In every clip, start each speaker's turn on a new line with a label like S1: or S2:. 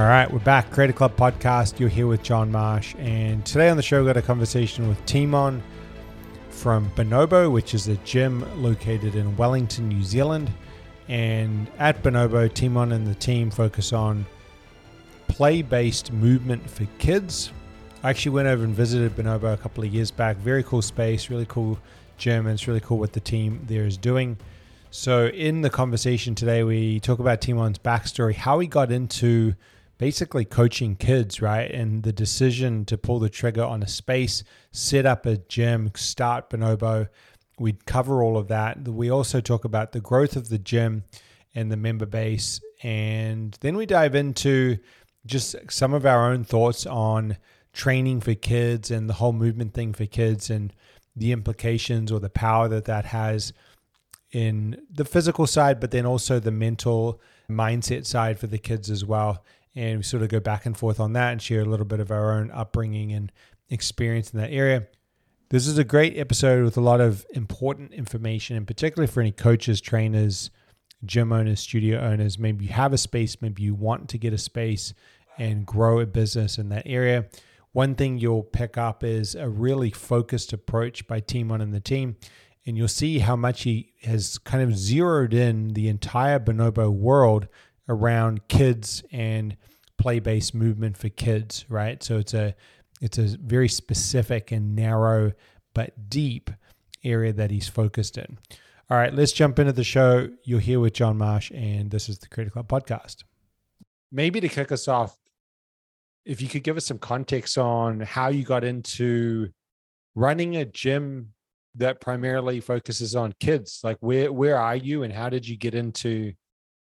S1: All right, we're back. Creator Club podcast. You're here with John Marsh, and today on the show, we got a conversation with Timon from Bonobo, which is a gym located in Wellington, New Zealand. And at Bonobo, Timon and the team focus on play-based movement for kids. I actually went over and visited Bonobo a couple of years back. Very cool space, really cool gym, and it's really cool what the team there is doing. So, in the conversation today, we talk about Timon's backstory, how he got into basically coaching kids, right? And the decision to pull the trigger on a space, set up a gym, start Bonobo. We'd cover all of that. We also talk about the growth of the gym and the member base. And then we dive into just some of our own thoughts on training for kids and the whole movement thing for kids and the implications or the power that that has in the physical side, but then also the mental mindset side for the kids as well and we sort of go back and forth on that and share a little bit of our own upbringing and experience in that area. This is a great episode with a lot of important information, and particularly for any coaches, trainers, gym owners, studio owners. Maybe you have a space, maybe you want to get a space and grow a business in that area. One thing you'll pick up is a really focused approach by Timon and the team. And you'll see how much he has kind of zeroed in the entire Bonobo world around kids and play-based movement for kids, right? So it's a it's a very specific and narrow but deep area that he's focused in. All right, let's jump into the show. You're here with John Marsh, and this is the Creative Club podcast. Maybe to kick us off, if you could give us some context on how you got into running a gym that primarily focuses on kids. Like where where are you and how did you get into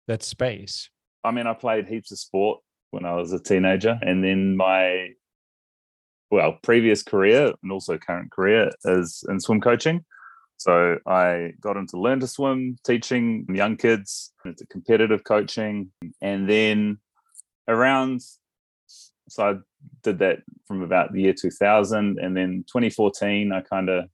S1: that space?
S2: I mean, I played heaps of sport when I was a teenager, and then my well previous career and also current career is in swim coaching. So I got into learn to swim, teaching young kids, into competitive coaching, and then around so I did that from about the year 2000, and then 2014 I kind of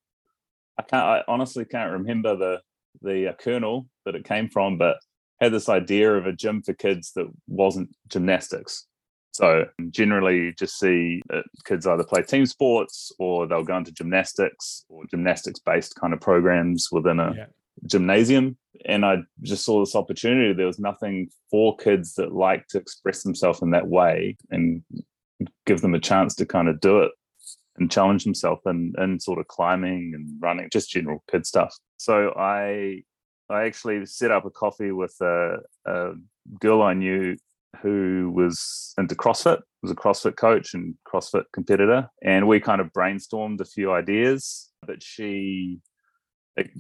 S2: I can't I honestly can't remember the the uh, kernel that it came from, but had this idea of a gym for kids that wasn't gymnastics. So generally, just see uh, kids either play team sports or they'll go into gymnastics or gymnastics-based kind of programs within a yeah. gymnasium. And I just saw this opportunity. There was nothing for kids that like to express themselves in that way and give them a chance to kind of do it and challenge themselves and and sort of climbing and running, just general kid stuff. So I I actually set up a coffee with a, a girl I knew who was into CrossFit, was a CrossFit coach and CrossFit competitor. And we kind of brainstormed a few ideas, but she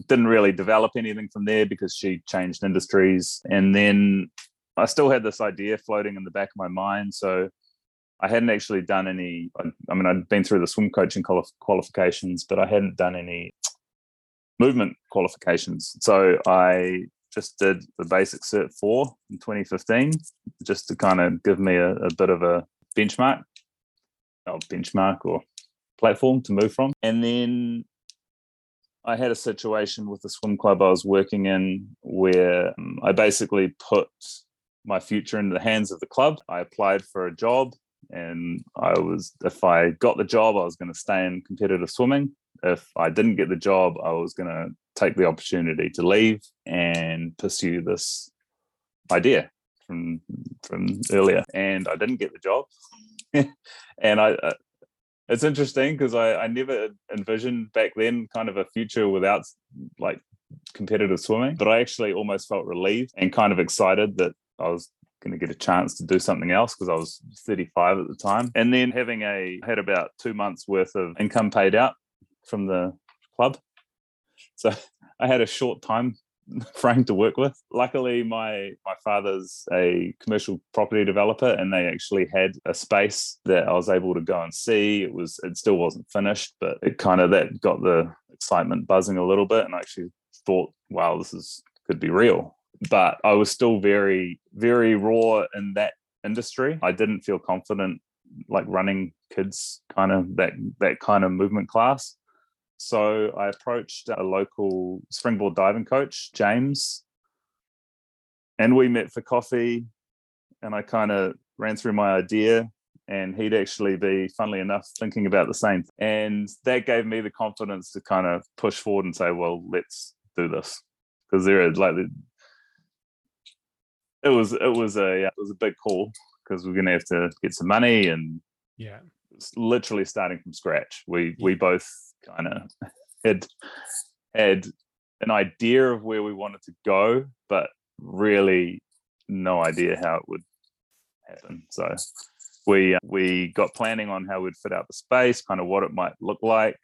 S2: didn't really develop anything from there because she changed industries. And then I still had this idea floating in the back of my mind. So I hadn't actually done any, I mean, I'd been through the swim coaching qualifications, but I hadn't done any movement qualifications. So I just did the basic cert four in 2015, just to kind of give me a, a bit of a benchmark, or benchmark or platform to move from. And then I had a situation with the swim club I was working in where um, I basically put my future into the hands of the club. I applied for a job and I was, if I got the job, I was going to stay in competitive swimming if I didn't get the job, I was going to take the opportunity to leave and pursue this idea from from earlier. And I didn't get the job, and I. Uh, it's interesting because I, I never envisioned back then kind of a future without like competitive swimming, but I actually almost felt relieved and kind of excited that I was going to get a chance to do something else because I was 35 at the time. And then having a had about two months worth of income paid out from the club. So I had a short time frame to work with. Luckily, my my father's a commercial property developer, and they actually had a space that I was able to go and see. It was it still wasn't finished, but it kind of that got the excitement buzzing a little bit, and I actually thought, wow, this is could be real. But I was still very very raw in that industry. I didn't feel confident like running kids kind of that that kind of movement class so I approached a local springboard diving coach, James, and we met for coffee. And I kind of ran through my idea and he'd actually be, funnily enough, thinking about the same. And that gave me the confidence to kind of push forward and say, well, let's do this. Because there is like, it was, it was a, it was a big call because we're going to have to get some money and
S1: yeah,
S2: literally starting from scratch. We, we both kind of had, had an idea of where we wanted to go, but really no idea how it would happen. So we we got planning on how we'd fit out the space, kind of what it might look like.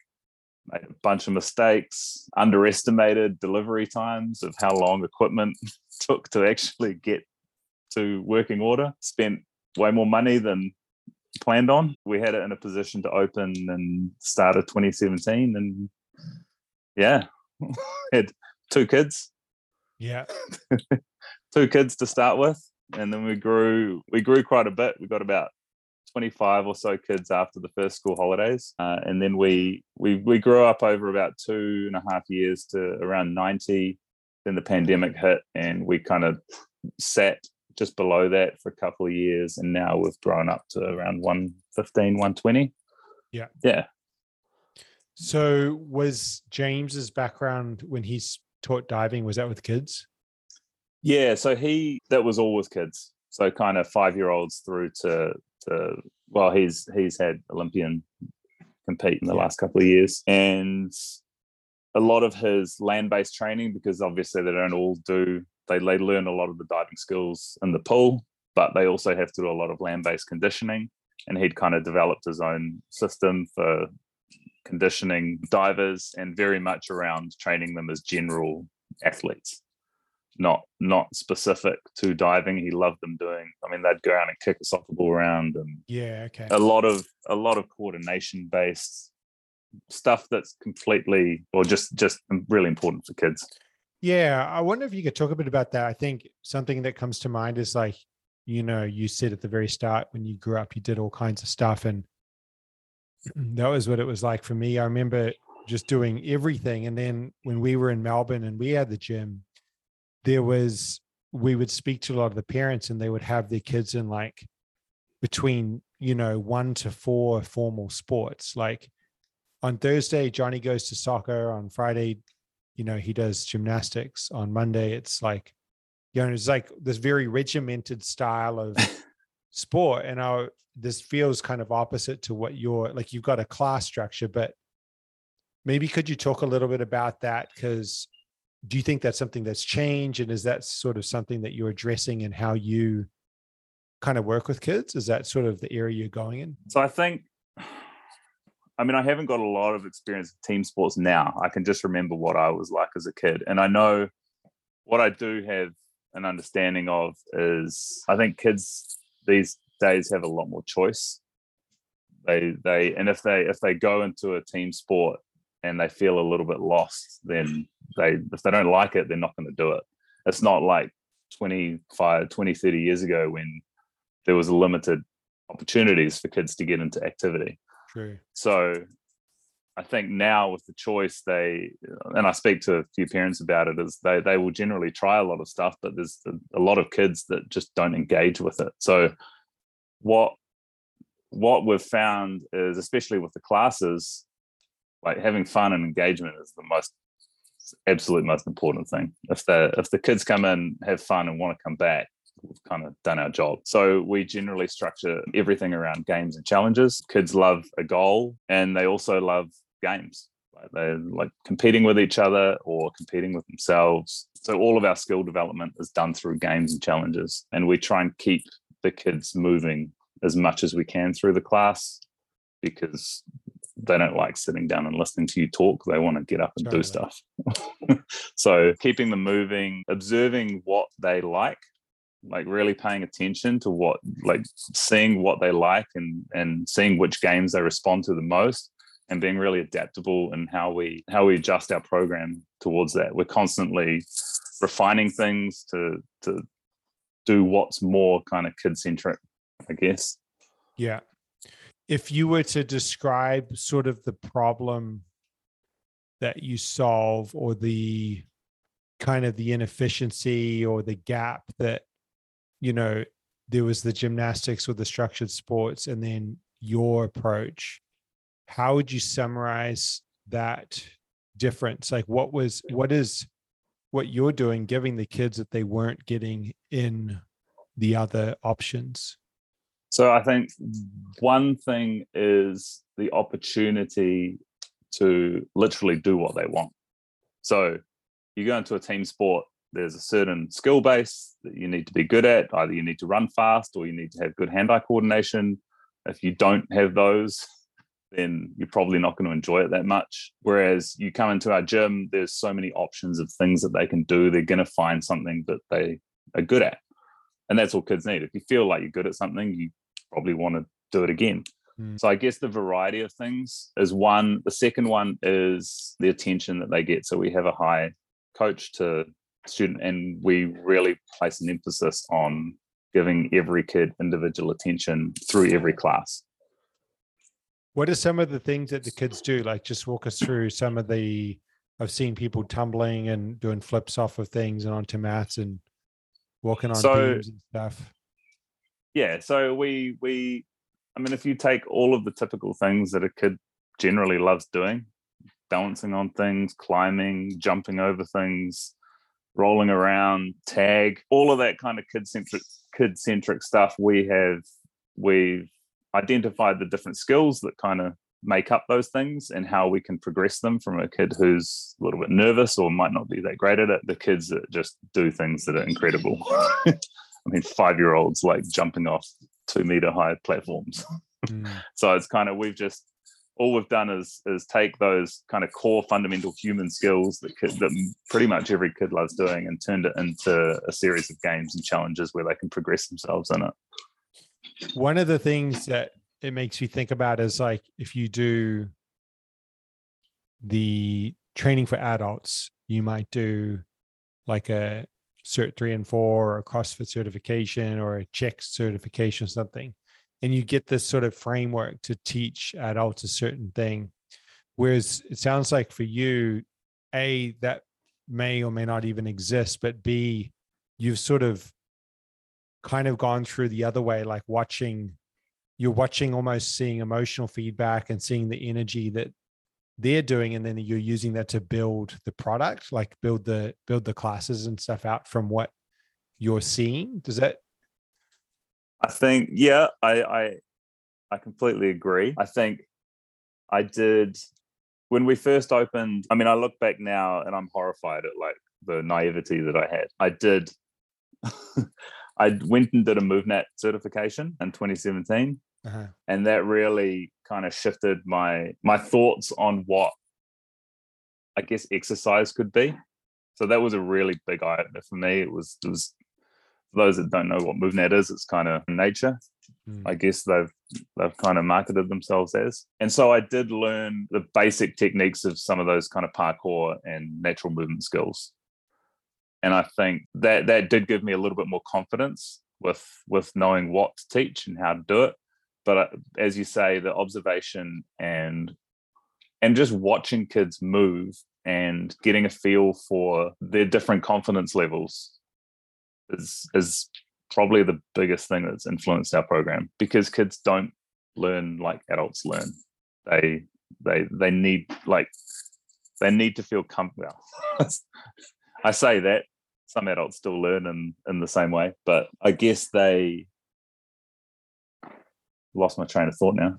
S2: Made a bunch of mistakes, underestimated delivery times of how long equipment took to actually get to working order. Spent way more money than planned on. We had it in a position to open and start of 2017, and yeah, had two kids.
S1: Yeah,
S2: two kids to start with, and then we grew. We grew quite a bit. We got about 25 or so kids after the first school holidays, uh, and then we we we grew up over about two and a half years to around 90. Then the pandemic hit, and we kind of sat just below that for a couple of years, and now we've grown up to around 115, 120.
S1: Yeah,
S2: yeah.
S1: So was James's background when he's taught diving? Was that with kids?
S2: Yeah, so he that was all with kids. So kind of five year olds through to to well, he's he's had Olympian compete in the yeah. last couple of years, and a lot of his land based training because obviously they don't all do they they learn a lot of the diving skills in the pool, but they also have to do a lot of land based conditioning. And he'd kind of developed his own system for conditioning divers and very much around training them as general athletes not not specific to diving. He loved them doing. I mean, they'd go out and kick a soccer ball around, and
S1: yeah, okay,
S2: a lot of a lot of coordination based stuff that's completely or just just really important for kids.
S1: Yeah, I wonder if you could talk a bit about that. I think something that comes to mind is like, you know, you said at the very start when you grew up, you did all kinds of stuff, and that was what it was like for me. I remember just doing everything, and then when we were in Melbourne and we had the gym there was we would speak to a lot of the parents and they would have their kids in like between you know one to four formal sports like on thursday johnny goes to soccer. On friday you know he does gymnastics. On monday it's like you know it's like this very regimented style of sport. And I, this feels kind of opposite to what you're like you've got a class structure but maybe could you talk a little bit about that? Because do you think that's something that's changed? And is that sort of something that you're addressing and how you kind of work with kids? Is that sort of the area you're going in?
S2: So i think i mean i haven't got a lot of experience with team sports now i can just remember what i was like as a kid and i know what i do have an understanding of is i think kids these days have a lot more choice they they and if they if they go into a team sport and they feel a little bit lost, then they if they don't like it, they're not going to do it. It's not like 25, 20, 30 years ago when there was limited opportunities for kids to get into activity.
S1: True.
S2: So I think now with the choice, they and I speak to a few parents about it, is they they will generally try a lot of stuff, but there's a lot of kids that just don't engage with it. So what what we've found is, especially with the classes, like having fun and engagement is the most absolute most important thing. If the if the kids come in, have fun, and want to come back, we've kind of done our job. So we generally structure everything around games and challenges. Kids love a goal, and they also love games. Like they like competing with each other or competing with themselves. So all of our skill development is done through games and challenges, and we try and keep the kids moving as much as we can through the class because they don't like sitting down and listening to you talk. They want to get up and do stuff. so keeping them moving, observing what they like, like really paying attention to what, like seeing what they like and and seeing which games they respond to the most, and being really adaptable and how we how we adjust our program towards that. We're constantly refining things to to do what's more kind of kid centric, I guess.
S1: Yeah, if you were to describe sort of the problem that you solve or the kind of the inefficiency or the gap that you know there was the gymnastics with the structured sports and then your approach. How would you summarize that difference? Like what was what is what you're doing giving the kids that they weren't getting in the other options?
S2: So i think one thing is the opportunity to literally do what they want. So you go into a team sport there's a certain skill base that you need to be good at either you need to run fast or you need to have good hand-eye coordination if you don't have those then you're probably not going to enjoy it that much. Whereas you come into our gym, there's so many options of things that they can do. They're going to find something that they are good at. And that's all kids need. If you feel like you're good at something, you probably want to do it again. Mm. So I guess the variety of things is one. The second one is the attention that they get. So we have a high coach to student, and we really place an emphasis on giving every kid individual attention through every class.
S1: What are some of the things that the kids do? Like, just walk us through some of the. I've seen people tumbling and doing flips off of things and onto mats and walking on so, beams and stuff.
S2: Yeah, so we we, I mean, if you take all of the typical things that a kid generally loves doing, balancing on things, climbing, jumping over things, rolling around, tag, all of that kind of kid centric kid centric stuff. We have we've identified the different skills that kind of make up those things and how we can progress them from a kid who's a little bit nervous or might not be that great at it the kids that just do things that are incredible i mean five year olds like jumping off two meter high platforms mm. so it's kind of we've just all we've done is is take those kind of core fundamental human skills that kid, that pretty much every kid loves doing and turned it into a series of games and challenges where they can progress themselves in it
S1: one of the things that it makes you think about is like if you do the training for adults, you might do like a cert three and four or a CrossFit certification or a CHEK certification or something. And you get this sort of framework to teach adults a certain thing. Whereas it sounds like for you, A, that may or may not even exist, but B, you've sort of kind of gone through the other way, like watching, you're watching almost seeing emotional feedback and seeing the energy that they're doing and then you're using that to build the product like build the build the classes and stuff out from what you're seeing does that
S2: i think yeah i i i completely agree i think i did when we first opened i mean i look back now and i'm horrified at like the naivety that i had i did I went and did a MovNat certification in 2017, uh-huh. and that really kind of shifted my my thoughts on what I guess exercise could be. So that was a really big eye opener for me. It was it was those that don't know what MovNat is, it's kind of nature. Mm. I guess they've they've kind of marketed themselves as. And so I did learn the basic techniques of some of those kind of parkour and natural movement skills and I think that that did give me a little bit more confidence with with knowing what to teach and how to do it. But uh, as you say, the observation and and just watching kids move and getting a feel for their different confidence levels is is probably the biggest thing that's influenced our program because kids don't learn like adults learn. They they they need like they need to feel comfortable. I say that some adults still learn in in the same way, but I guess they lost my train of thought now.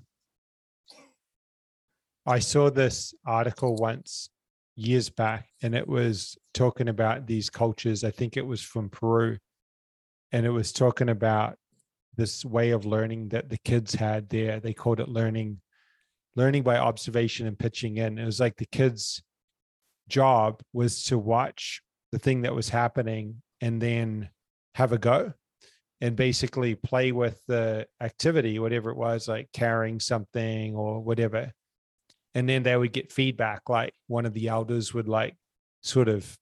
S1: I saw this article once years back, and it was talking about these cultures. I think it was from Peru, and it was talking about this way of learning that the kids had there. They called it learning, learning by observation and pitching in. It was like the kids' job was to watch the thing that was happening and then have a go and basically play with the activity, whatever it was, like carrying something or whatever. And then they would get feedback, like one of the elders would like sort of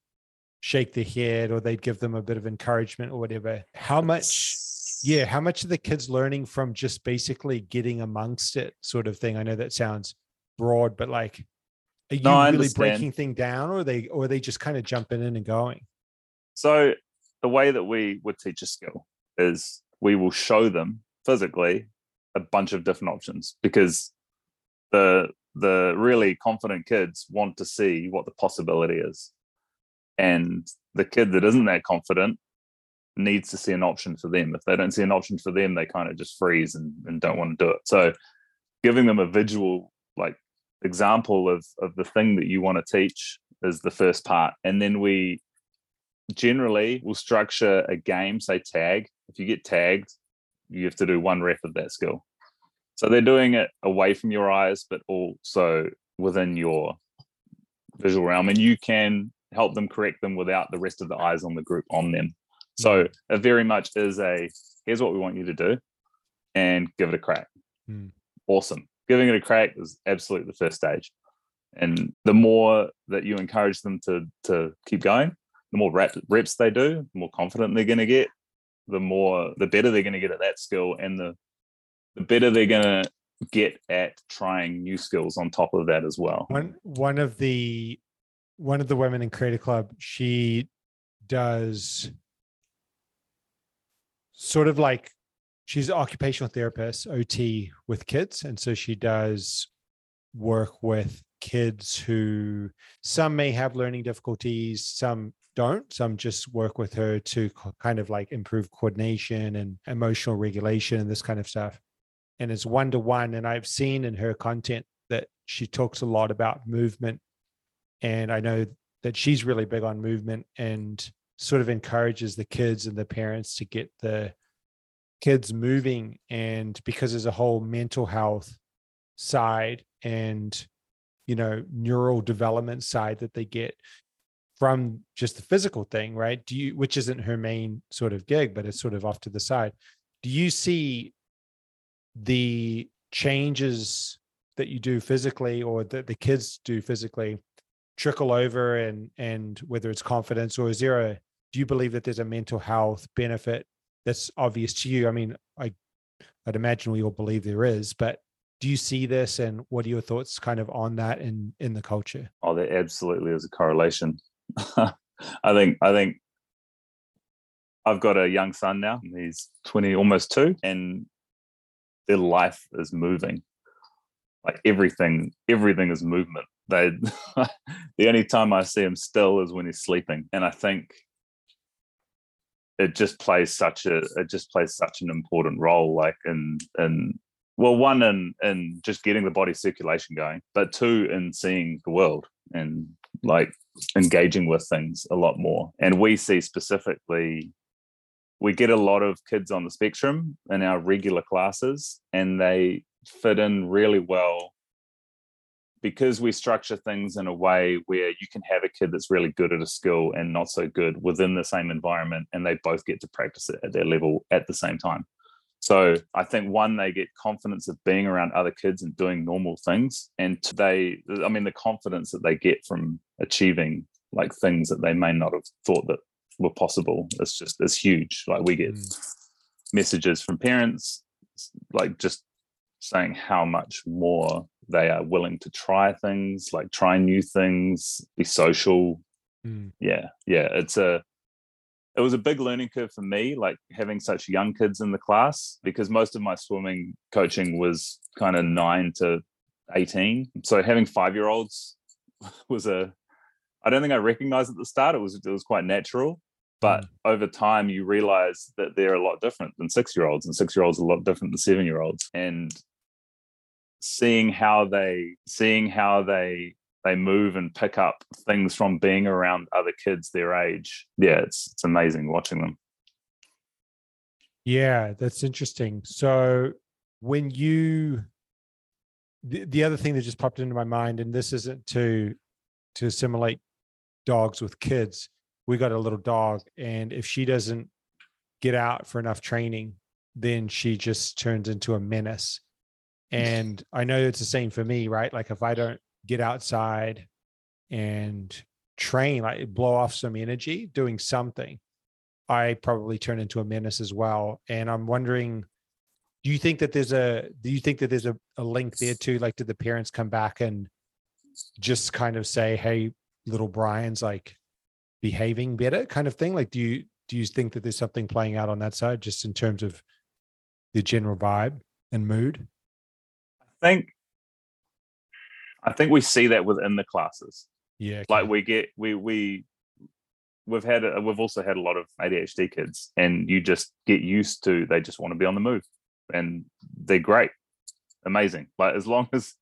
S1: shake their head or they'd give them a bit of encouragement or whatever. How much, yeah, how much are the kids learning from just basically getting amongst it sort of thing? I know that sounds broad, but like are you no, really breaking thing down, or are they, or are they just kind of jumping in and going?
S2: So the way that we would teach a skill is we will show them physically a bunch of different options because the the really confident kids want to see what the possibility is. And the kid that isn't that confident needs to see an option for them. If they don't see an option for them they kind of just freeze and, and don't want to do it. So giving them a visual like example of of the thing that you want to teach is the first part. And then we generally will structure a game say tag. If you get tagged you have to do one rep of that skill so they're doing it away from your eyes but also within your visual realm and you can help them correct them without the rest of the eyes on the group on them so mm. it very much is a here's what we want you to do and give it a crack mm. awesome giving it a crack is absolutely the first stage and the more that you encourage them to to keep going the more rep, reps they do the more confident they're going to get the more the better they're going to get at that skill and the the better they're going to get at trying new skills on top of that as well.
S1: One one of the one of the women in creative club she does sort of like she's an occupational therapist ot with kids. And so she does work with kids who some may have learning difficulties some don't. Some just work with her to kind of like improve coordination and emotional regulation and this kind of stuff and it's one to one and i've seen in her content that she talks a lot about movement and i know that she's really big on movement and sort of encourages the kids and the parents to get the kids moving and because there's a whole mental health side and you know neural development side that they get from just the physical thing, right? Do you, which isn't her main sort of gig, but it's sort of off to the side. Do you see the changes that you do physically or that the kids do physically trickle over and and whether it's confidence or is there a do you believe that there's a mental health benefit that's obvious to you? I mean, I I'd imagine we all believe there is, but do you see this and what are your thoughts kind of on that in in the culture?
S2: Oh, there absolutely is a correlation. I think I think I've got a young son now. He's 20, almost two, and their life is moving. Like everything, everything is movement. They the only time I see him still is when he's sleeping. And I think it just plays such a it just plays such an important role, like in in well, one in in just getting the body circulation going, but two in seeing the world and like engaging with things a lot more. And we see specifically, we get a lot of kids on the spectrum in our regular classes, and they fit in really well because we structure things in a way where you can have a kid that's really good at a skill and not so good within the same environment, and they both get to practice it at their level at the same time. So I think one, they get confidence of being around other kids and doing normal things. And they, I mean, the confidence that they get from achieving like things that they may not have thought that were possible it's just it's huge. Like we get mm. messages from parents, like just saying how much more they are willing to try things, like try new things, be social. Mm. Yeah, yeah. It's a it was a big learning curve for me, like having such young kids in the class, because most of my swimming coaching was kind of nine to 18. So having five year olds was a, I don't think I recognized at the start, it was, it was quite natural. But mm. over time, you realize that they're a lot different than six year olds, and six year olds are a lot different than seven year olds. And seeing how they, seeing how they they move and pick up things from being around other kids their age. Yeah, it's it's amazing watching them.
S1: Yeah, that's interesting. So when you the, the other thing that just popped into my mind, and this isn't to to assimilate dogs with kids. We got a little dog, and if she doesn't get out for enough training, then she just turns into a menace. And I know it's the same for me, right? Like if I don't get outside and train, like blow off some energy doing something, I probably turn into a menace as well. And I'm wondering, do you think that there's a do you think that there's a, a link there too? Like, did the parents come back and just kind of say, Hey, little Brian's like behaving better kind of thing? Like, do you do you think that there's something playing out on that side, just in terms of the general vibe and mood?
S2: I think I think we see that within the classes.
S1: Yeah,
S2: Like we get we we we've had a, we've also had a lot of ADHD kids, and you just get used to they just want to be on the move, and they're great, amazing. Like as long as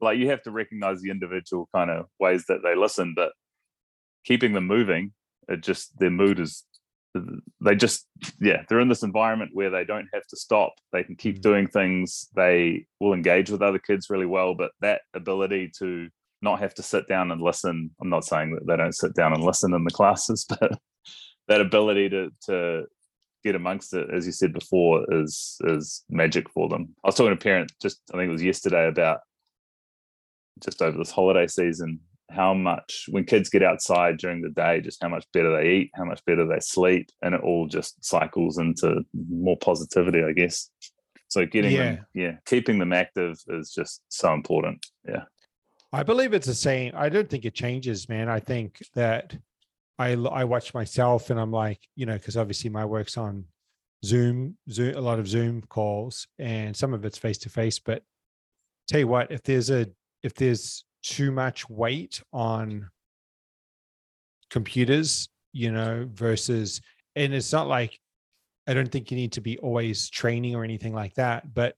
S2: like you have to recognize the individual kind of ways that they listen, but keeping them moving, it just their mood is they just yeah they're in this environment where they don't have to stop. They can keep
S1: Mm.
S2: doing things. They will engage with other kids really well but that ability to not have to sit down and listen i'm not saying that they don't sit down and listen in the classes but that ability to to get amongst it as you said before is is magic for them. I was talking to a parent just i think it was yesterday about just over this holiday season how much when kids get outside during the day just how much better they eat how much better they sleep and it all just cycles into more positivity i guess so getting them yeah keeping them active is just so important yeah
S1: I believe it's the same. I don't think it changes, man. I think that I I watch myself and I'm like, you know, because obviously my work's on Zoom, Zoom, a lot of Zoom calls, and some of it's face to face. But tell you what, if there's a if there's too much weight on computers, you know, versus and it's not like I don't think you need to be always training or anything like that, but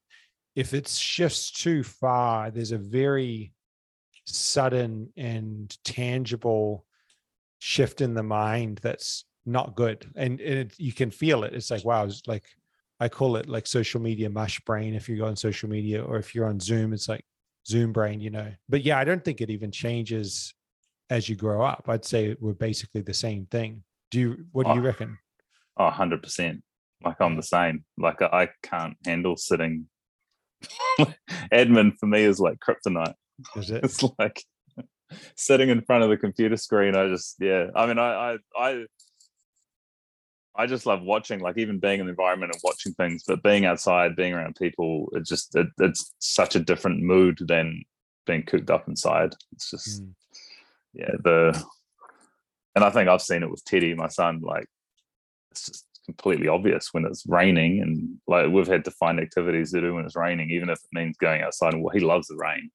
S1: if it shifts too far, there's a very sudden and tangible shift in the mind that's not good and, and it, you can feel it. It's like wow it's like i call it like social media mush brain. If you go on social media or if you're on zoom it's like zoom brain you know. But yeah i don't think it even changes as you grow up. I'd say we're basically the same thing. Do you what do you
S2: Oh.
S1: reckon?
S2: Oh 100% like i'm the same. Like i I can't handle sitting. Admin for me is like kryptonite.
S1: Is it?
S2: It's like sitting in front of the computer screen i just yeah. I mean i i i I just love watching, like even being in the environment and watching things, but being outside, being around people, it just it, it's such a different mood than being cooped up inside. It's just
S1: Mm.
S2: yeah, the and I think I've seen it with Teddy, my son, like it's just completely obvious when it's raining and like we've had to find activities to do when it's raining, even if it means going outside and well, he loves the rain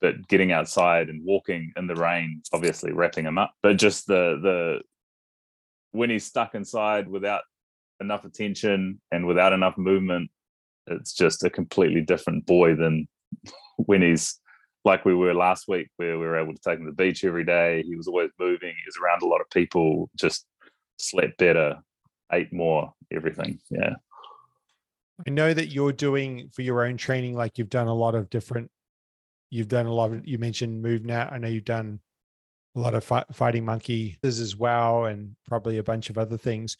S2: but getting outside and walking in the rain obviously wrapping him up but just the the when he's stuck inside without enough attention and without enough movement it's just a completely different boy than when he's like we were last week where we were able to take him to the beach every day. He was always moving. He was around a lot of people just slept better ate more everything. Yeah.
S1: I know that you're doing for your own training, like you've done a lot of different, you've done a lot of, you mentioned MovNat. I know you've done a lot of fi- Fighting Monkey as well, and probably a bunch of other things.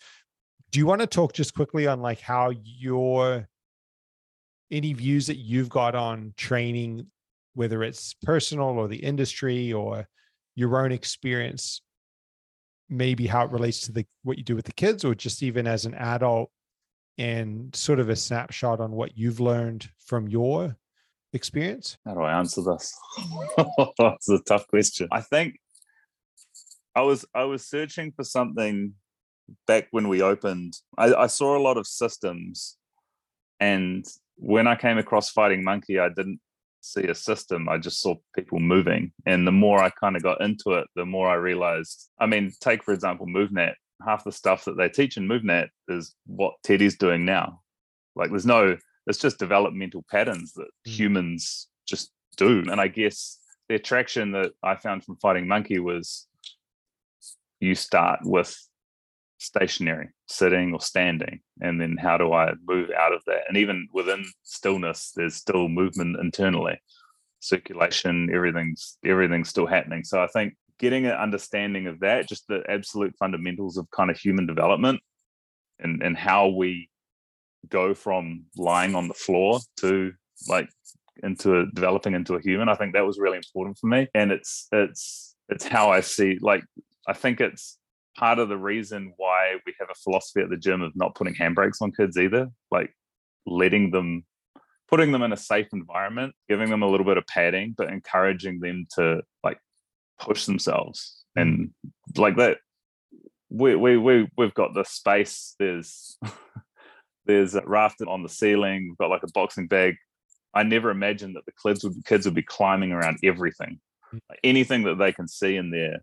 S1: Do you want to talk just quickly on like how your, any views that you've got on training, whether it's personal or the industry or your own experience, maybe how it relates to the what you do with the kids or just even as an adult and sort of a snapshot on what you've learned from your experience?
S2: How do I answer this? That's a tough question. I think I was I was searching for something back when we opened. I, I saw a lot of systems, and when I came across Fighting Monkey, I didn't see a system. I just saw people moving, and the more I kind of got into it, the more I realized. I mean, take for example MovNat. Half the stuff that they teach in MovNat is what Teddy's doing now. Like, there's no it's just developmental patterns that
S1: Mm.
S2: humans just do. And I guess the attraction that I found from Fighting Monkey was you start with stationary, sitting or standing, and then how do I move out of that? And even within stillness, there's still movement internally, circulation, everything's everything's still happening. So I think getting an understanding of that, just the absolute fundamentals of kind of human development and and how we go from lying on the floor to like into developing into a human i think that was really important for me and it's it's it's how i see like i think it's part of the reason why we have a philosophy at the gym of not putting handbrakes on kids either like letting them putting them in a safe environment giving them a little bit of padding but encouraging them to like push themselves and like that we we we we've got the space. There's there's a rafted on the ceiling. We've got like a boxing bag. I never imagined that the kids would kids would be climbing around everything,
S1: Mm.
S2: like anything that they can see in there.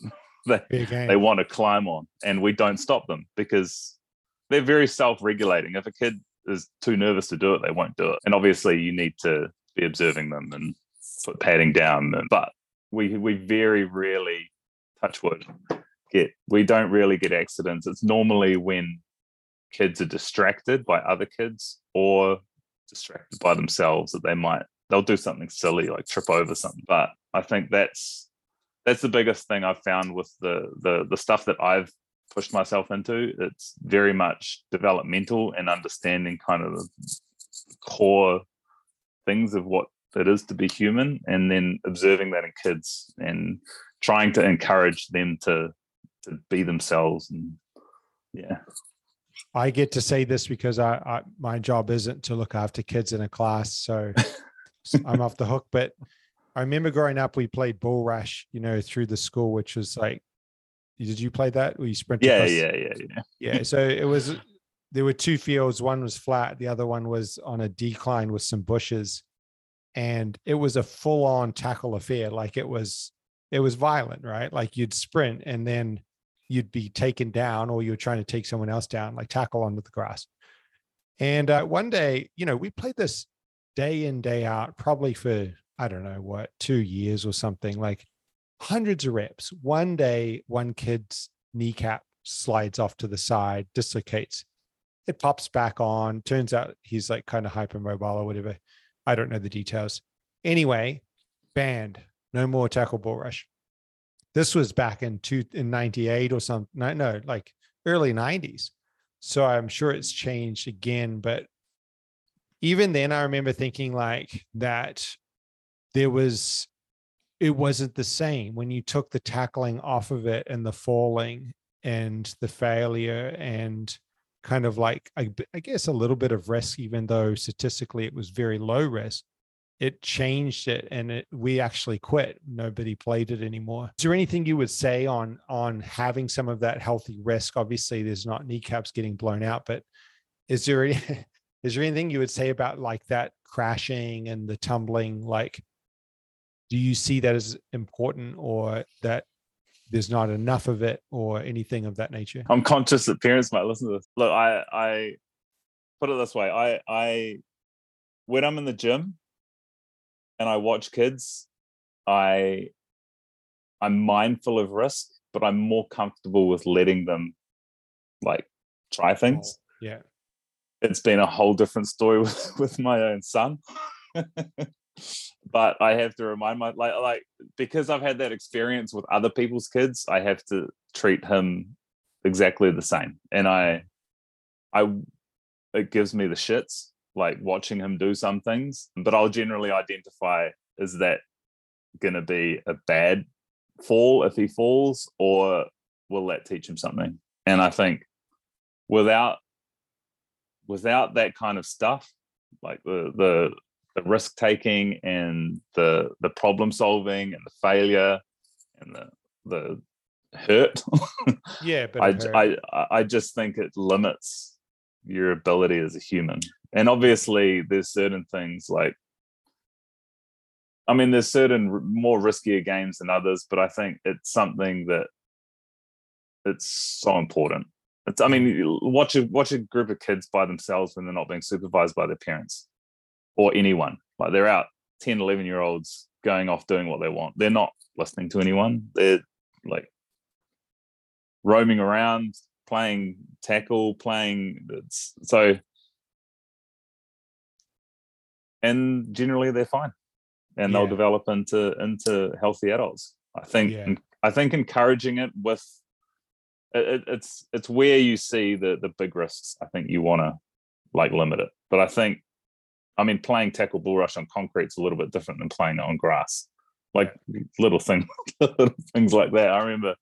S2: They they want to climb on, and we don't stop them because they're very self-regulating. If a kid is too nervous to do it, they won't do it. And obviously, you need to be observing them and put padding down. And, but we we very rarely touch wood get we don't really get accidents. It's normally when kids are distracted by other kids or distracted by themselves that they might they'll do something silly like trip over something. But I think that's that's the biggest thing I've found with the the the stuff that I've pushed myself into. It's very much developmental and understanding kind of the core things of what it is to be human and then observing that in kids and trying to encourage them to to be themselves and yeah
S1: I get to say this because I, I my job isn't to look after kids in a class, so I'm off the hook. But I remember growing up, we played bull rush, you know, through the school, which was like, did you play that? Where you sprint?
S2: yeah yeah yeah yeah
S1: yeah. So it was. There were two fields. One was flat. The other one was on a decline with some bushes, and it was a full-on tackle affair. Like it was, it was violent, right? Like you'd sprint and then you'd be taken down, or you were trying to take someone else down, like tackle onto the grass. And uh, one day, you know, we played this day in day out, probably for I don't know what two years or something, like hundreds of reps. One day, one kid's kneecap slides off to the side, dislocates. It pops back on. Turns out he's like kind of hypermobile or whatever. I don't know the details. Anyway, banned. No more tackle bull rush. This was back in two in 98 or something. No, no, like early 90s. So I'm sure it's changed again. But even then, I remember thinking like that there was it wasn't the same when you took the tackling off of it and the falling and the failure and kind of like I guess a little bit of risk even though statistically it was very low risk it changed it and it, we actually quit. Nobody played it anymore. Is there anything you would say on on having some of that healthy risk? Obviously there's not kneecaps getting blown out but is there any, is there anything you would say about like that crashing and the tumbling? Like do you see that as important or that there's not enough of it or anything of that nature?
S2: I'm conscious that parents might listen to this. Look i i put it this way i i when i'm in the gym and i watch kids i i'm mindful of risk but i'm more comfortable with letting them like try oh, things.
S1: yeah.
S2: It's been a whole different story with, with my own son. but I have to remind my like like because I've had that experience with other people's kids, I have to treat him exactly the same. And I I it gives me the shits like watching him do some things, but I'll generally identify is that going to be a bad fall if he falls or will that teach him something? And I think without without that kind of stuff, like the the the risk taking and the the problem solving and the failure and the the hurt,
S1: yeah but
S2: I. I I I just think it limits your ability as a human. And obviously, there's certain things like, I mean, there's certain more riskier games than others, but I think it's something that it's so important. It's, I mean, watch a watch a group of kids by themselves when they're not being supervised by their parents or anyone. Like they're out 10, 11 year olds going off doing what they want. They're not listening to anyone. They're like roaming around, playing tackle, playing. It's, so, and generally they're fine, and they'll develop into into healthy adults. I think.
S1: Yeah.
S2: I think encouraging it with it, it- it's it's where you see the the big risks. I think you want to like limit it, but I think. I mean, playing tackle bull rush on concrete's a little bit different than playing it on grass. Like little thing, little things like that. I remember,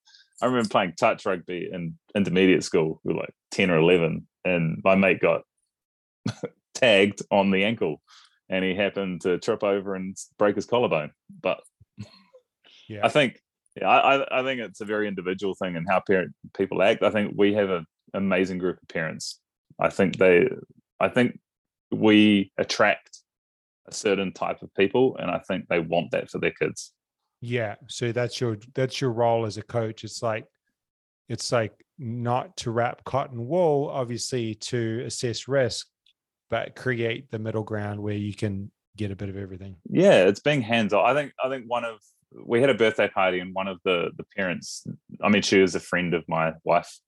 S2: I remember playing touch rugby in intermediate school. We were like ten or eleven, and my mate got tagged on the ankle, and he happened to trip over and break his collarbone. But
S1: yeah
S2: I think Yeah, I, I think it's a very individual thing and how parent people act. I think we have an amazing group of parents. I think they, I think we attract a certain type of people, and I think they want that for their kids.
S1: Yeah. So that's your that's your role as a coach. It's like it's like not to wrap cotton wool, obviously to assess risk, but create the middle ground where you can get a bit of everything.
S2: Yeah, it's being hands on. I think I think one of we had a birthday party and one of the the parents i mean she was a friend of my wife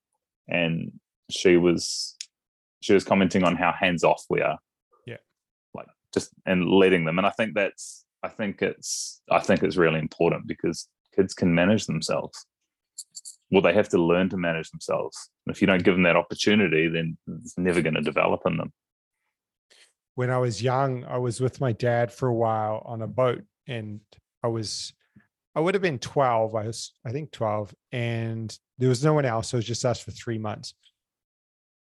S2: and she was she was commenting on how hands off we are just and letting them and i think that's i think it's i think it's really important because kids can manage themselves well they have to learn to manage themselves if you don't give them that opportunity then it's never going to develop in them
S1: when i was young i was with my dad for a while on a boat and i was I would have been 12. I was, I think 12. And there was no one else. So it was just us for three months.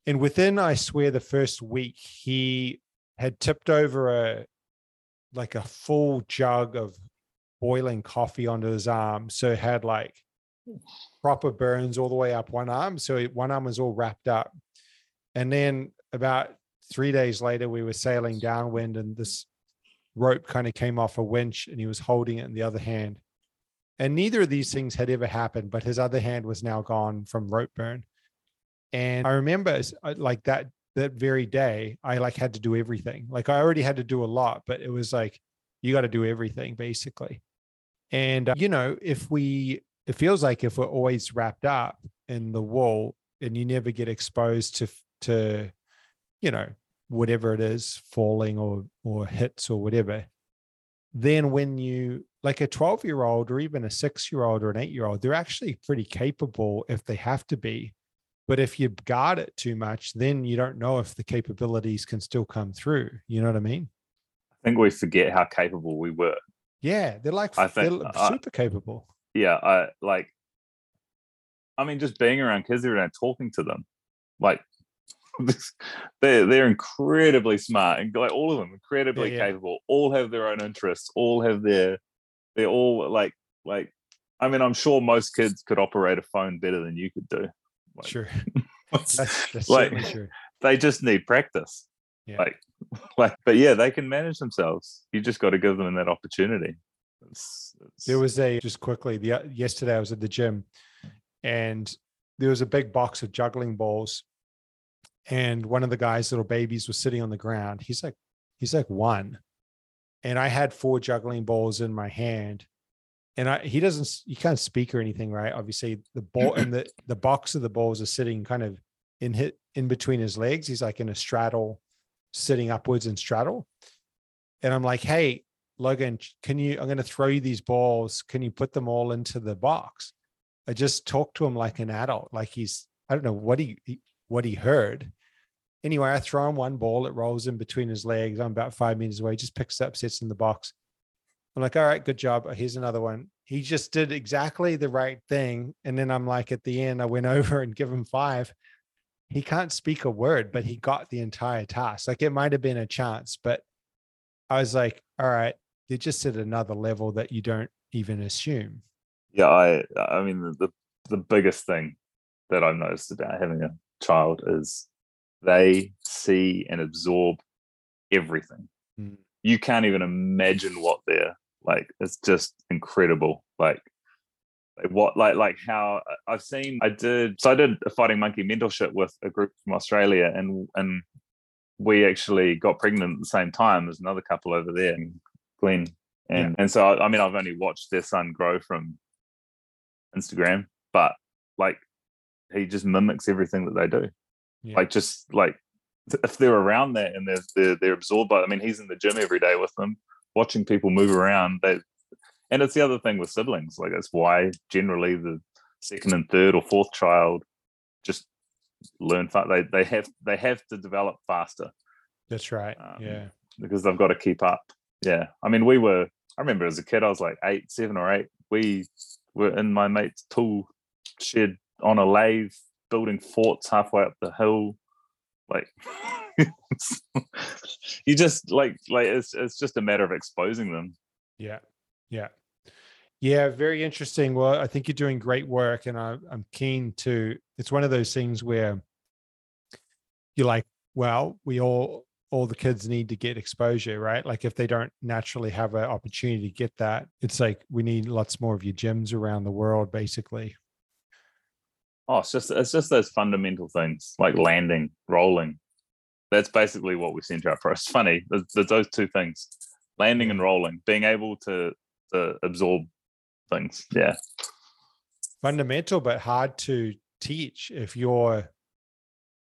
S1: And within, I swear, the first week, he had tipped over a like a full jug of boiling coffee onto his arm. So it had like proper burns all the way up one arm. So one arm was all wrapped up. And then about three days later, we were sailing downwind and this rope kind of came off a winch and he was holding it in the other hand. And neither of these things had ever happened, but his other hand was now gone from rope burn. And I remember uh, like that that very day, I like had to do everything. Like I already had to do a lot, but it was like you got to do everything basically. And uh, you know, if we it feels like if we're always wrapped up in the wall and you never get exposed to to you know whatever it is falling or or hits or whatever then when you like a 12 year old or even a six year old or an eight year old, they're actually pretty capable if they have to be. But if you guard it too much, then you don't know if the capabilities can still come through. You know what I mean?
S2: I think we forget how capable we were.
S1: Yeah, they're like I think, they're uh, super capable.
S2: Yeah, I like. I mean, just being around kids every day, talking to them, like they're they're incredibly smart and like all of them incredibly yeah, yeah. capable. All have their own interests. All have their they're all like like. I mean, I'm sure most kids could operate a phone better than you could do.
S1: Like, sure, that's,
S2: that's like sure. they just need practice. Yeah. Like, like, but yeah, they can manage themselves. You just got to give them that opportunity. It's,
S1: it's... There was a just quickly the uh, yesterday I was at the gym, and there was a big box of juggling balls and one of the guy's little babies was sitting on the ground. He's like, he's like one. And I had four juggling balls in my hand. And I he doesn't you can't speak or anything, right? Obviously, the ball and the the box of the balls are sitting kind of in hit in between his legs. He's like in a straddle, sitting upwards and straddle. And I'm like, hey, Logan, can you? I'm going to throw you these balls. Can you put them all into the box? I just talked to him like an adult, like he's I don't know what he, he what he heard. Anyway, I throw him one ball, it rolls in between his legs. I'm about five meters away, just picks up, sits in the box. I'm like, all right, good job. Here's another one. He just did exactly the right thing. And then I'm like, at the end, I went over and give him five. He can't speak a word, but he got the entire task. Like it might have been a chance, but I was like, all right, they're just at another level that you don't even assume.
S2: Yeah, I I mean the the biggest thing that I've noticed about having a child is they see and absorb everything. Mm. You can't even imagine what they're like. It's just incredible. Like, what like like how I've seen I did so I did a fighting monkey mentorship with a group from Australia and and we actually got pregnant at the same time as another couple over there and Glenn And yeah. and so I mean I've only watched their son grow from Instagram, but like he just mimics everything that they do. Yeah. Like just like if they're around that and they're, they're they're absorbed by. I mean, he's in the gym every day with them, watching people move around. They and it's the other thing with siblings. Like it's why generally the second and third or fourth child just learn fast. They they have they have to develop faster.
S1: That's right. Um, yeah,
S2: because they've got to keep up. Yeah, I mean, we were. I remember as a kid, I was like eight, seven or eight. We were in my mate's tool shed on a lathe building forts halfway up the hill like you just like like it's it's just a matter of exposing them
S1: yeah yeah Yeah, very interesting. Well, I think you're doing great work, and I, I'm keen to. It's one of those things where you're like, well, we all all the kids need to get exposure, right? Like if they don't naturally have an opportunity to get that, it's like we need lots more of your gyms around the world, basically.
S2: Oh, it's just it's just those fundamental things like landing, rolling. That's basically what we sent out for. It's funny. There's, there's those two things: landing and mm. rolling. Being able to to absorb things. Yeah.
S1: Fundamental, but hard to teach if you're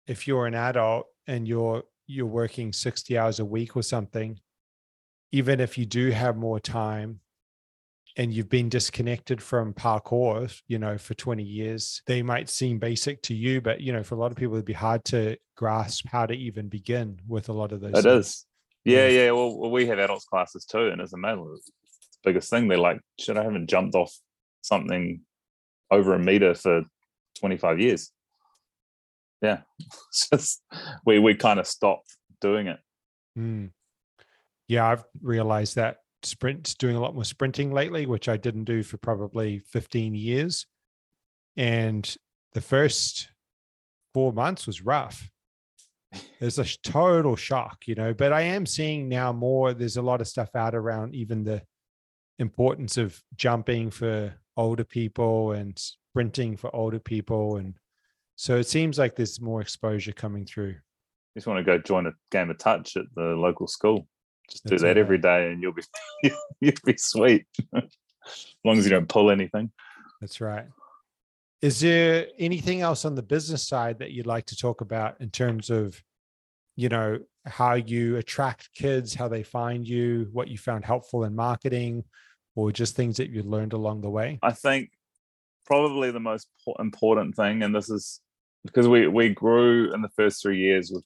S1: if you're an adult and you're you're working 60 hours a week or something, even if you do have more time and you've been disconnected from parkour, you know, for 20 years, they might seem basic to you, but you know, for a lot of people, it'd be hard to grasp how to even begin with a lot of those.
S2: It things. is. Yeah, yeah. Well, we have adults classes too, and as a male, it's the biggest thing. They're like, shit, I haven't jumped off something over a meter for 25 years yeah, it's just we we kind of stopped doing it.
S1: Mm. Yeah, I've realized that sprint's doing a lot more sprinting lately, which I didn't do for probably 15 years. And the first four months was rough. There's a total shock, you know, but I am seeing now more. There's a lot of stuff out around even the importance of jumping for older people and sprinting for older people and so it seems like there's more exposure coming through.
S2: Just want to go join a game of touch at the local school. Just do that right. every day, and you'll be you'll be sweet. as long as you don't pull anything.
S1: That's right. Is there anything else on the business side that you'd like to talk about in terms of, you know, how you attract kids, how they find you, what you found helpful in marketing, or just things that you learned along the way?
S2: I think probably the most important thing, and this is because we we grew in the first three years with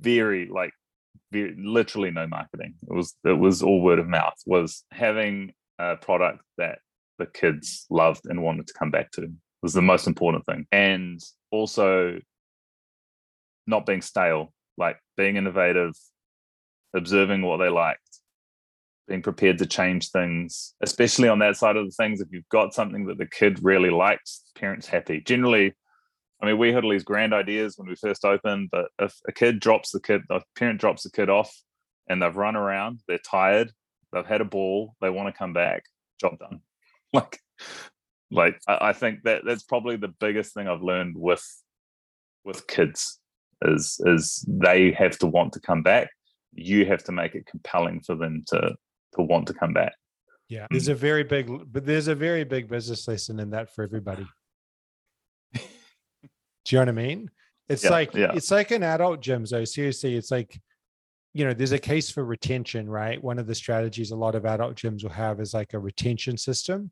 S2: very like literally no marketing. It was it was all word of mouth. Was having a product that the kids loved and wanted to come back to was the most important thing, and also not being stale, like being innovative, observing what they liked, being prepared to change things, especially on that side of the things. If you've got something that the kid really likes, parents happy. Generally, I mean, we had all these grand ideas when we first opened, but if a kid drops the kid, a parent drops the kid off and they've run around, they're tired, they've had a ball, they want to come back, job done. Like, like I, I think that that's probably the biggest thing I've learned with with kids is is they have to want to come back. You have to make it compelling for them to to want to come back.
S1: Yeah, hmm. there's a very big, but there's a very big business lesson in that for everybody. Do you know what I mean? It's yeah, like yeah. it's like an adult gym. So seriously, it's like you know, there's a case for retention, right? One of the strategies a lot of adult gyms will have is like a retention system.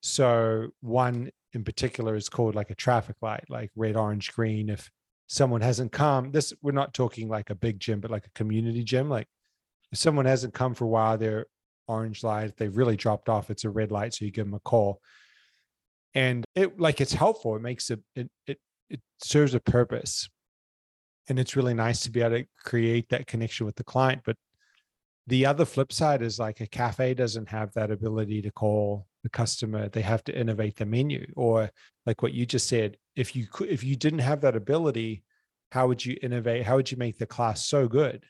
S1: So one in particular is called like a traffic light, like red, orange, green. If someone hasn't come, this we're not talking like a big gym, but like a community gym. Like if someone hasn't come for a while, they're orange light. If they've really dropped off, it's a red light. So you give them a call. And it like it's helpful. It makes it it, it it serves a purpose and it's really nice to be able to create that connection with the client but the other flip side is like a cafe doesn't have that ability to call the customer they have to innovate the menu or like what you just said if you could if you didn't have that ability how would you innovate how would you make the class so good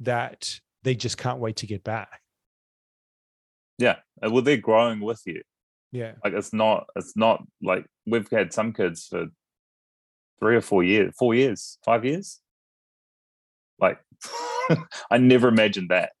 S1: that they just can't wait to get back?
S2: Yeah well they're growing with you.
S1: Yeah.
S2: Like it's not it's not like we've had some kids for three or four years, four years, five years. Like, I never imagined that.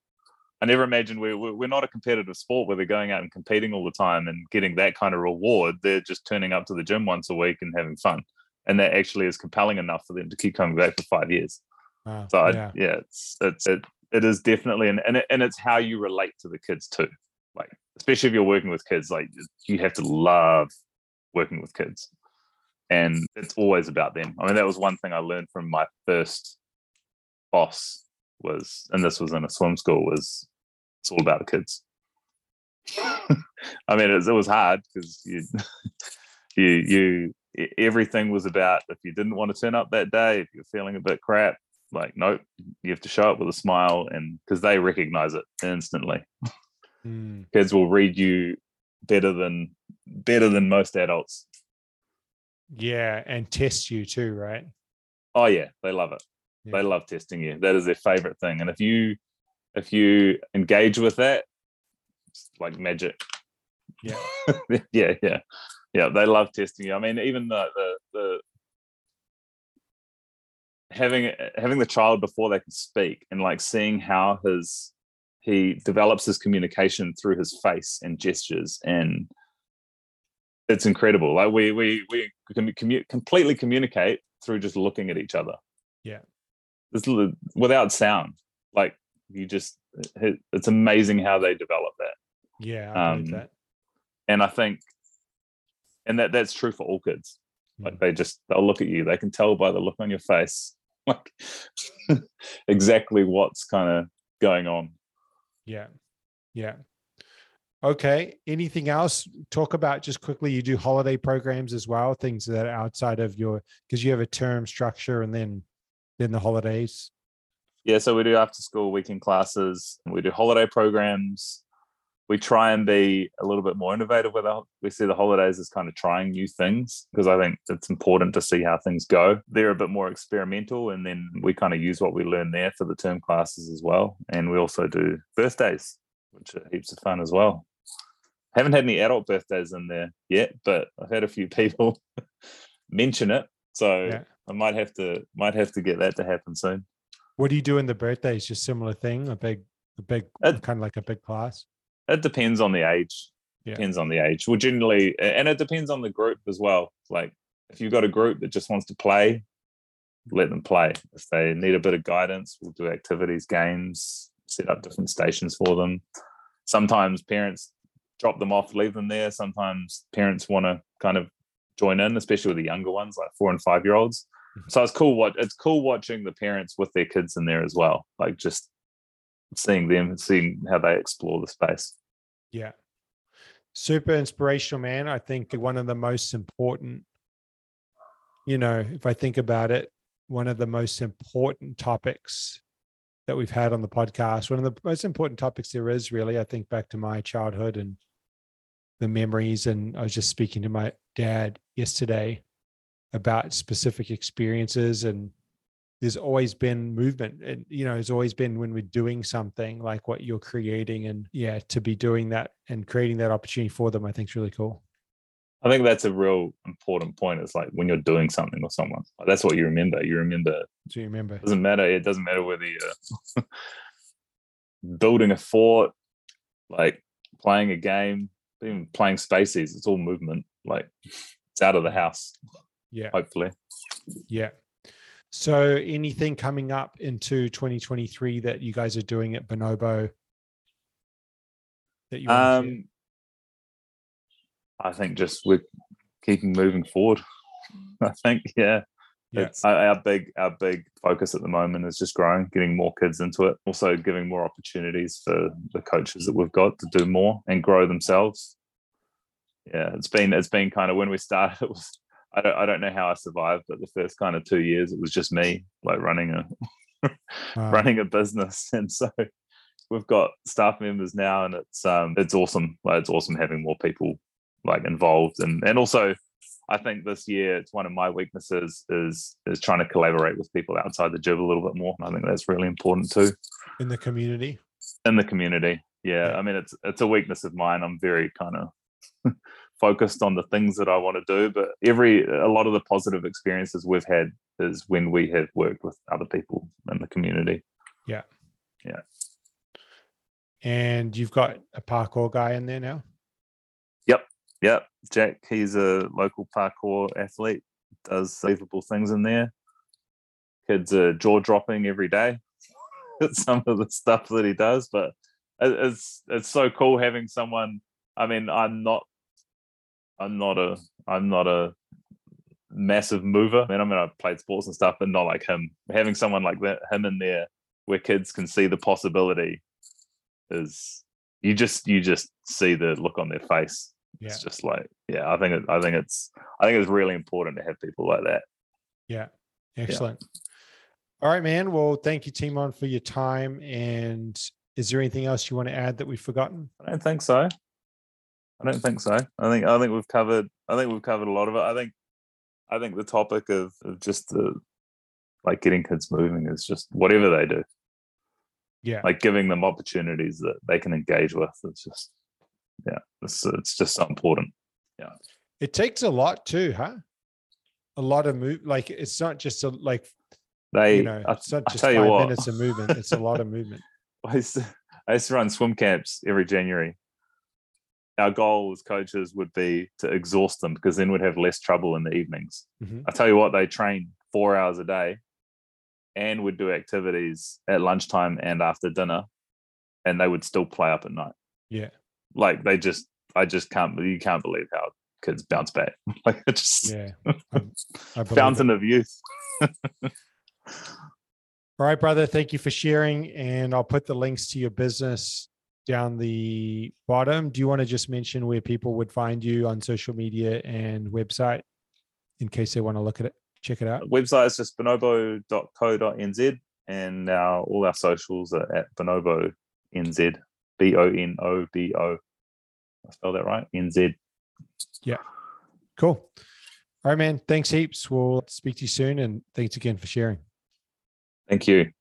S2: I never imagined we're, we're not a competitive sport where they're going out and competing all the time and getting that kind of reward. They're just turning up to the gym once a week and having fun. And that actually is compelling enough for them to keep coming back for five years. Wow. So I, yeah. yeah, it's, it's, it, it is definitely, and, and, it, and it's how you relate to the kids too. Like, especially if you're working with kids, like you have to love working with kids and it's always about them. I mean, that was one thing I learned from my first boss was, and this was in a swim school, was it's all about the kids. I mean, it was, it was hard because you, you, you, everything was about if you didn't want to turn up that day, if you're feeling a bit crap, like nope, you have to show up with a smile, and because they recognize it instantly. Mm. Kids will read you better than better than most adults.
S1: Yeah, and test you too, right?
S2: Oh yeah, they love it.
S1: Yeah.
S2: They love testing you. That is their favorite thing. And if you if you engage with that, it's like magic.
S1: Yeah.
S2: yeah, yeah. Yeah, they love testing you. I mean, even the the, the having having the child before they can speak and like seeing how his he develops his communication through his face and gestures and it's incredible like we we we can commu- completely communicate through just looking at each other
S1: Yeah.
S2: this little, without sound like you just it- it's amazing how they develop that
S1: Yeah, I
S2: Um,
S1: that.
S2: and i think and that that's true for all kids like
S1: Mm.
S2: they just they'll look at you they can tell by the look on your face like exactly what's kind of going on
S1: Yeah. Yeah. Okay. Anything else? Talk about just quickly. You do holiday programs as well, things that are outside of your because you have a term structure and then then the holidays.
S2: yeah so we do after school weekend classes we do holiday programs we try and be a little bit more innovative with our we see the holidays as kind of trying new things because i think it's important to see how things go they're a bit more experimental and then we kind of use what we learn there for the term classes as well and we also do birthdays which are heaps of fun as well haven't had any adult birthdays in there yet but i've had a few people mention it so
S1: Yeah.
S2: i might have to might have to get that to happen soon
S1: What do you do in the birthdays? Just similar thing, a big, a big,
S2: Uh,
S1: kind of like a big class.
S2: It depends on the age.
S1: Yeah.
S2: Depends on the age. Well, generally, and it depends on the group as well. Like if you've got a group that just wants to play, let them play. If they need a bit of guidance, we'll do activities, games, set up different stations for them. Sometimes parents drop them off, leave them there. Sometimes parents want to kind of join in, especially with the younger ones, like four and five year olds.
S1: Mhm.
S2: So it's cool. What it's cool watching the parents with their kids in there as well. Like just seeing them, seeing how they explore the space.
S1: Yeah. Super inspirational, man. I think one of the most important, you know, if I think about it, one of the most important topics that we've had on the podcast, one of the most important topics there is really, I think back to my childhood and the memories. And I was just speaking to my dad yesterday about specific experiences. And there's always been movement. And you know there's always been when we're doing something like what you're creating. And yeah to be doing that and creating that opportunity for them i think is really cool
S2: I think that's a real important point. It's like when you're doing something with someone, like, that's what you remember. You remember.
S1: do you remember
S2: It doesn't matter. It doesn't matter whether you're building a fort, like playing a game, even playing spaces. It's all movement. Like it's out of the house.
S1: yeah
S2: Hopefully,
S1: yeah so anything coming up into 2023 that you guys are doing at bonobo that you want to share?
S2: um, I think just we're keeping moving forward. I think, yeah. It's our, our big our big focus at the moment is just growing, getting more kids into it. Also giving more opportunities for the coaches that we've got to do more and grow themselves. Yeah, it's been it's been kind of when we started. It was I don't I don't know how I survived, but the first kind of two years it was just me like running a
S1: Uh,
S2: running a business, and so we've got staff members now, and it's um it's awesome. Like it's awesome having more people like involved, and and also I think this year it's one of my weaknesses is is trying to collaborate with people outside the jib a little bit more. And I think that's really important too
S1: in the community
S2: in the community. Yeah,
S1: Yeah.
S2: I mean it's it's a weakness of mine. I'm very kind of focused on the things that I want to do, but every a lot of the positive experiences we've had is when we have worked with other people in the community. Yeah. Yeah.
S1: And you've got a parkour guy in there now
S2: Yep, Jack. He's a local parkour athlete. Does unbelievable things in there. Kids are jaw dropping every day. at Some of the stuff that he does, but it's it's so cool having someone. I mean, I'm not, I'm not a, I'm not a massive mover. I mean, I mean, I've played sports and stuff, but not like him. Having someone like that, him in there, where kids can see the possibility, is you just you just see the look on their face
S1: yeah
S2: it's just like yeah i think it, i think it's i think it's really important to have people like that
S1: Yeah. Excellent. All right, man. Well, thank you, Timon, for your time. And is there anything else you want to add that we've forgotten?
S2: i don't think so I don't think so. I think I think we've covered. I think we've covered a lot of it. I think I think the topic of, of just the like getting kids moving is just whatever they do.
S1: Yeah.
S2: Like giving them opportunities that they can engage with. It's just yeah, it's it's just so important. Yeah.
S1: It takes a lot too, huh? A lot of move like it's not just a like
S2: They
S1: you know,
S2: I,
S1: it's not just five
S2: what,
S1: minutes of movement, it's a lot of movement.
S2: I used, to, I used to run swim camps every January. Our goal as coaches would be to exhaust them because then we'd have less trouble in the evenings.
S1: Mhm.
S2: I tell you what, they train four hours a day and would do activities at lunchtime and after dinner, and they would still play up at night.
S1: Yeah.
S2: Like they just, I just can't, you can't believe how kids bounce back. like it's just
S1: Yeah. I, I believe it.
S2: fountain of youth.
S1: All right, brother. Thank you for sharing. And I'll put the links to your business down the bottom. Do you want to just mention where people would find you on social media and website in case they want to look at it, check it out?
S2: Website is just bonobo.co.nz and our, all our socials are at bonobo nz, B O N O B O. I spell that right? NZ. Yeah.
S1: Cool. All right, man. Thanks heaps. We'll speak to you soon. And thanks again for sharing.
S2: Thank you.